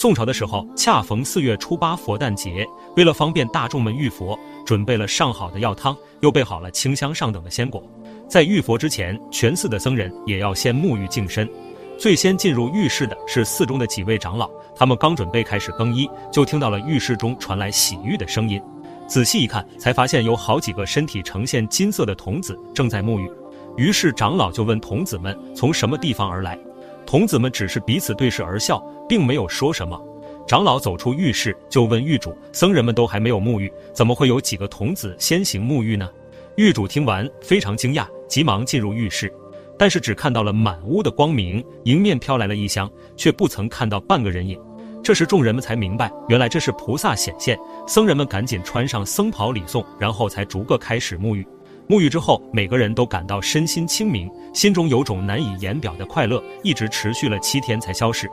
宋朝的时候，恰逢四月初八佛诞节，为了方便大众们浴佛，准备了上好的药汤，又备好了清香上等的鲜果。在浴佛之前，全寺的僧人也要先沐浴净身。最先进入浴室的是寺中的几位长老，他们刚准备开始更衣，就听到了浴室中传来洗浴的声音。仔细一看，才发现有好几个身体呈现金色的童子正在沐浴。于是长老就问童子们从什么地方而来。童子们只是彼此对视而笑，并没有说什么。长老走出浴室，就问狱主：“僧人们都还没有沐浴，怎么会有几个童子先行沐浴呢？”狱主听完非常惊讶，急忙进入浴室，但是只看到了满屋的光明，迎面飘来了一香，却不曾看到半个人影。这时众人们才明白，原来这是菩萨显现。僧人们赶紧穿上僧袍礼送，然后才逐个开始沐浴。沐浴之后，每个人都感到身心清明，心中有种难以言表的快乐，一直持续了七天才消失。